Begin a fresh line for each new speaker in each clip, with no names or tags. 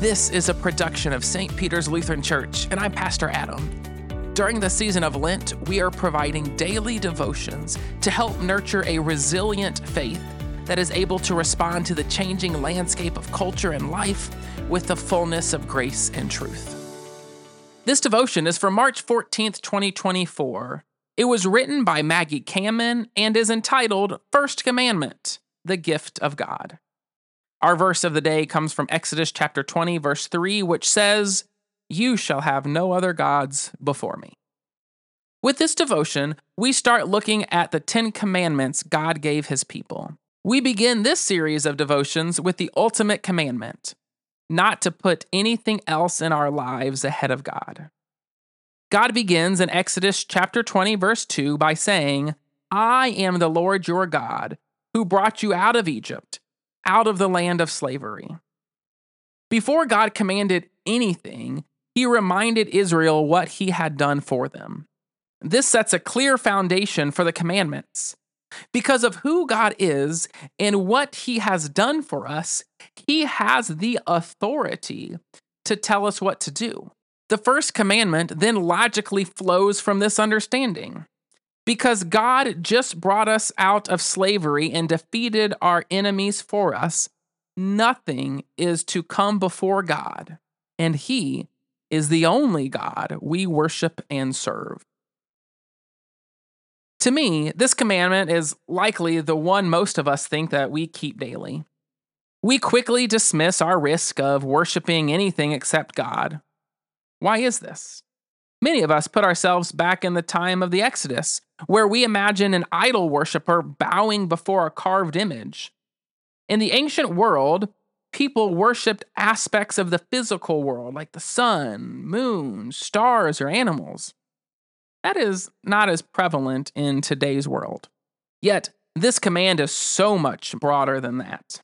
This is a production of St. Peter's Lutheran Church, and I'm Pastor Adam. During the season of Lent, we are providing daily devotions to help nurture a resilient faith that is able to respond to the changing landscape of culture and life with the fullness of grace and truth. This devotion is for March 14th, 2024. It was written by Maggie Kamman and is entitled First Commandment The Gift of God. Our verse of the day comes from Exodus chapter 20, verse 3, which says, You shall have no other gods before me. With this devotion, we start looking at the Ten Commandments God gave his people. We begin this series of devotions with the ultimate commandment not to put anything else in our lives ahead of God. God begins in Exodus chapter 20, verse 2 by saying, I am the Lord your God, who brought you out of Egypt out of the land of slavery. Before God commanded anything, he reminded Israel what he had done for them. This sets a clear foundation for the commandments. Because of who God is and what he has done for us, he has the authority to tell us what to do. The first commandment then logically flows from this understanding. Because God just brought us out of slavery and defeated our enemies for us, nothing is to come before God, and He is the only God we worship and serve. To me, this commandment is likely the one most of us think that we keep daily. We quickly dismiss our risk of worshiping anything except God. Why is this? Many of us put ourselves back in the time of the Exodus, where we imagine an idol worshiper bowing before a carved image. In the ancient world, people worshiped aspects of the physical world, like the sun, moon, stars, or animals. That is not as prevalent in today's world. Yet, this command is so much broader than that.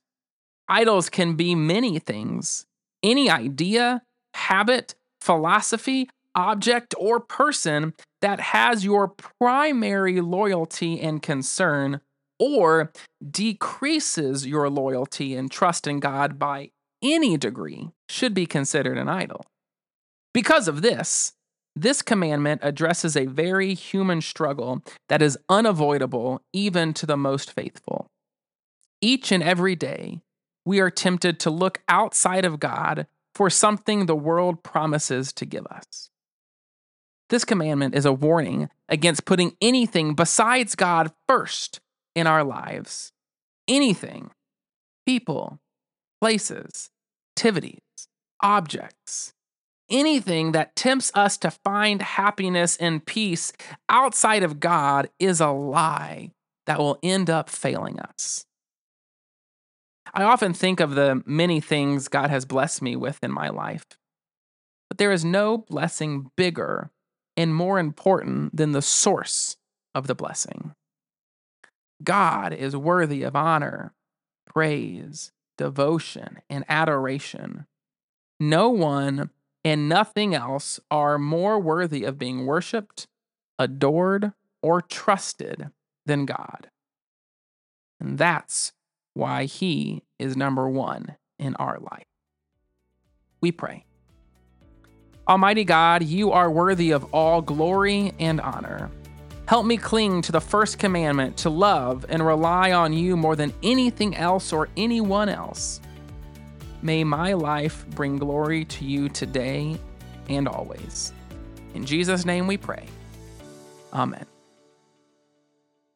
Idols can be many things any idea, habit, philosophy, object, or person that has your primary loyalty and concern or decreases your loyalty and trust in God by any degree should be considered an idol. Because of this, this commandment addresses a very human struggle that is unavoidable even to the most faithful. Each and every day, we are tempted to look outside of God for something the world promises to give us. This commandment is a warning against putting anything besides God first in our lives. Anything, people, places, activities, objects, anything that tempts us to find happiness and peace outside of God is a lie that will end up failing us. I often think of the many things God has blessed me with in my life, but there is no blessing bigger and more important than the source of the blessing. God is worthy of honor, praise, devotion, and adoration. No one and nothing else are more worthy of being worshiped, adored, or trusted than God. And that's why He is number one in our life. We pray. Almighty God, you are worthy of all glory and honor. Help me cling to the first commandment to love and rely on you more than anything else or anyone else. May my life bring glory to you today and always. In Jesus' name we pray. Amen.